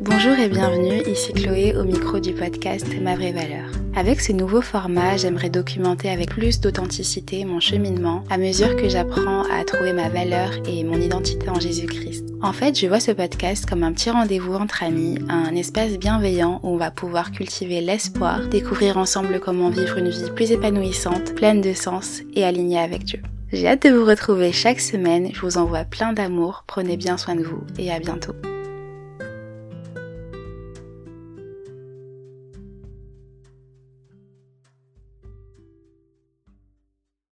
Bonjour et bienvenue, ici Chloé au micro du podcast Ma vraie valeur. Avec ce nouveau format, j'aimerais documenter avec plus d'authenticité mon cheminement à mesure que j'apprends à trouver ma valeur et mon identité en Jésus-Christ. En fait, je vois ce podcast comme un petit rendez-vous entre amis, un espace bienveillant où on va pouvoir cultiver l'espoir, découvrir ensemble comment vivre une vie plus épanouissante, pleine de sens et alignée avec Dieu. J'ai hâte de vous retrouver chaque semaine, je vous envoie plein d'amour, prenez bien soin de vous et à bientôt.